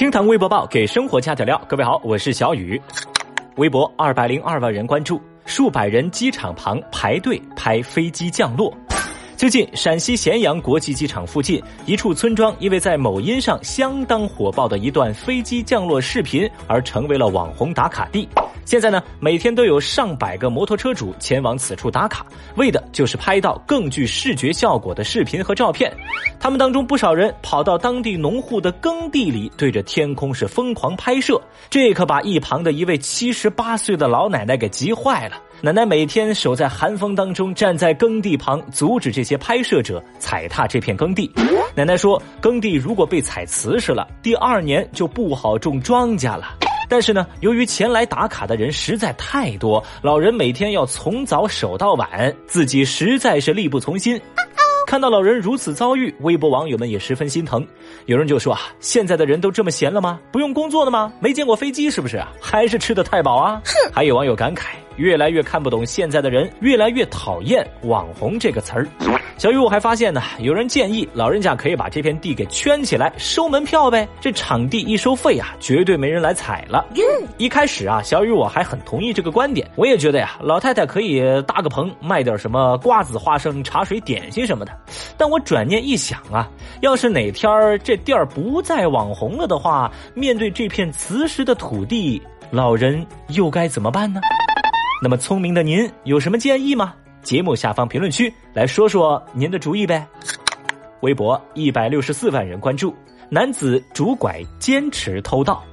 听堂微博报给生活加点料，各位好，我是小雨。微博二百零二万人关注，数百人机场旁排队拍飞机降落。最近，陕西咸阳国际机场附近一处村庄，因为在某音上相当火爆的一段飞机降落视频，而成为了网红打卡地。现在呢，每天都有上百个摩托车主前往此处打卡，为的就是拍到更具视觉效果的视频和照片。他们当中不少人跑到当地农户的耕地里，对着天空是疯狂拍摄，这可把一旁的一位七十八岁的老奶奶给急坏了。奶奶每天守在寒风当中，站在耕地旁，阻止这些拍摄者踩踏这片耕地。奶奶说，耕地如果被踩瓷实了，第二年就不好种庄稼了。但是呢，由于前来打卡的人实在太多，老人每天要从早守到晚，自己实在是力不从心。看到老人如此遭遇，微博网友们也十分心疼。有人就说啊，现在的人都这么闲了吗？不用工作了吗？没见过飞机是不是啊？还是吃的太饱啊？还有网友感慨，越来越看不懂现在的人，越来越讨厌“网红”这个词儿。小雨，我还发现呢，有人建议老人家可以把这片地给圈起来，收门票呗。这场地一收费啊，绝对没人来踩了。一开始啊，小雨我还很同意这个观点，我也觉得呀，老太太可以搭个棚，卖点什么瓜子、花生、茶水、点心什么的。但我转念一想啊，要是哪天这店儿不再网红了的话，面对这片磁石的土地，老人又该怎么办呢？那么聪明的您有什么建议吗？节目下方评论区来说说您的主意呗。微博一百六十四万人关注，男子拄拐坚持偷盗。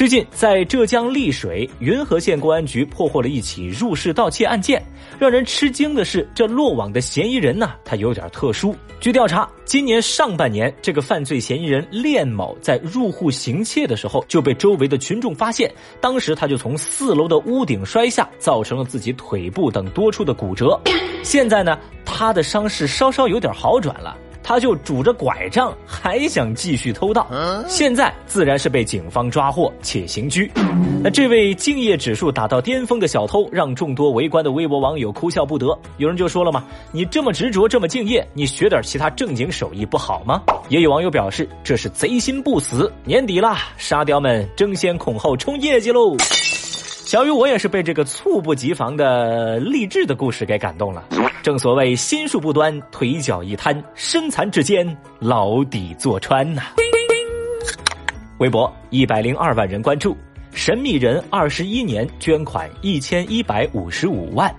最近，在浙江丽水云和县公安局破获了一起入室盗窃案件。让人吃惊的是，这落网的嫌疑人呢，他有点特殊。据调查，今年上半年，这个犯罪嫌疑人练某在入户行窃的时候就被周围的群众发现，当时他就从四楼的屋顶摔下，造成了自己腿部等多处的骨折。现在呢，他的伤势稍稍有点好转了。他就拄着拐杖，还想继续偷盗，现在自然是被警方抓获且刑拘。那这位敬业指数达到巅峰的小偷，让众多围观的微博网友哭笑不得。有人就说了嘛：“你这么执着，这么敬业，你学点其他正经手艺不好吗？”也有网友表示：“这是贼心不死。”年底啦，沙雕们争先恐后冲业绩喽。小雨，我也是被这个猝不及防的励志的故事给感动了。正所谓心术不端，腿脚一瘫，身残志坚，牢底坐穿呐。微博一百零二万人关注，神秘人二十一年捐款一千一百五十五万。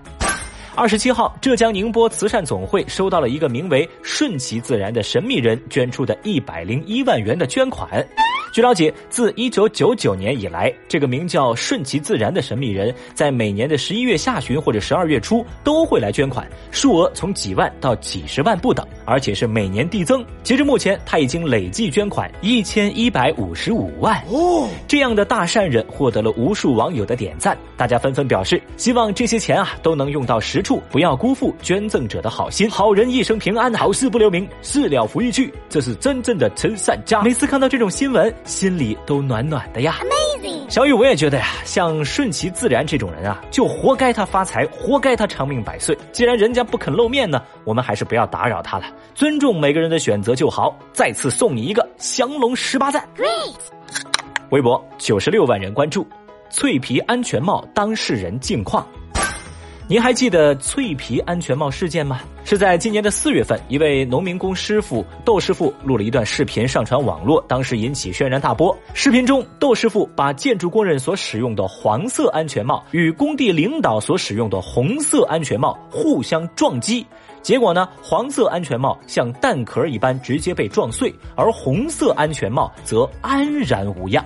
二十七号，浙江宁波慈善总会收到了一个名为“顺其自然”的神秘人捐出的一百零一万元的捐款。据了解，自一九九九年以来，这个名叫“顺其自然”的神秘人，在每年的十一月下旬或者十二月初都会来捐款，数额从几万到几十万不等，而且是每年递增。截至目前，他已经累计捐款一千一百五十五万。哦，这样的大善人获得了无数网友的点赞，大家纷纷表示，希望这些钱啊都能用到实处，不要辜负捐赠者的好心。好人一生平安，好事不留名，事了拂衣去，这是真正的慈善家。每次看到这种新闻。心里都暖暖的呀。Amazing，小雨我也觉得呀，像顺其自然这种人啊，就活该他发财，活该他长命百岁。既然人家不肯露面呢，我们还是不要打扰他了，尊重每个人的选择就好。再次送你一个降龙十八赞。Great，微博九十六万人关注，脆皮安全帽当事人近况。您还记得脆皮安全帽事件吗？是在今年的四月份，一位农民工师傅窦师傅录了一段视频上传网络，当时引起轩然大波。视频中，窦师傅把建筑工人所使用的黄色安全帽与工地领导所使用的红色安全帽互相撞击，结果呢，黄色安全帽像蛋壳一般直接被撞碎，而红色安全帽则安然无恙。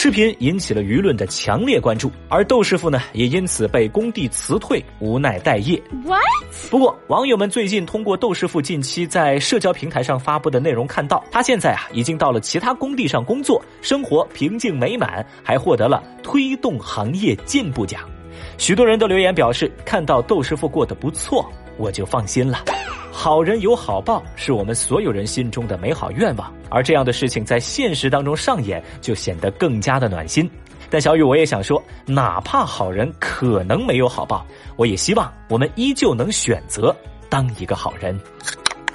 视频引起了舆论的强烈关注，而窦师傅呢也因此被工地辞退，无奈待业。What？不过网友们最近通过窦师傅近期在社交平台上发布的内容看到，他现在啊已经到了其他工地上工作，生活平静美满，还获得了推动行业进步奖。许多人都留言表示，看到窦师傅过得不错，我就放心了。好人有好报，是我们所有人心中的美好愿望。而这样的事情在现实当中上演，就显得更加的暖心。但小雨，我也想说，哪怕好人可能没有好报，我也希望我们依旧能选择当一个好人。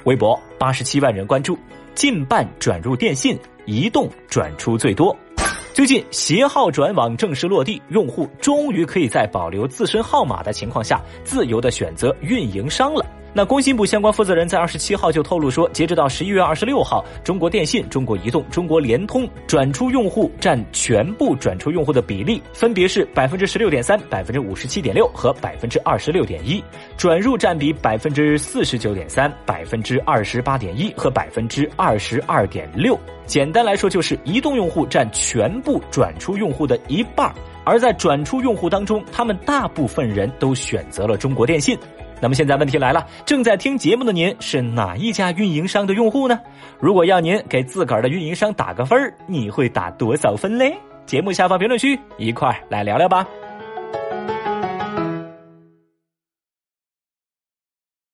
微博八十七万人关注，近半转入电信，移动转出最多。最近，携号转网正式落地，用户终于可以在保留自身号码的情况下，自由的选择运营商了。那工信部相关负责人在二十七号就透露说，截止到十一月二十六号，中国电信、中国移动、中国联通转出用户占全部转出用户的比例分别是百分之十六点三、百分之五十七点六和百分之二十六点一，转入占比百分之四十九点三、百分之二十八点一和百分之二十二点六。简单来说，就是移动用户占全部转出用户的一半，而在转出用户当中，他们大部分人都选择了中国电信。那么现在问题来了，正在听节目的您是哪一家运营商的用户呢？如果要您给自个儿的运营商打个分儿，你会打多少分嘞？节目下方评论区一块儿来聊聊吧。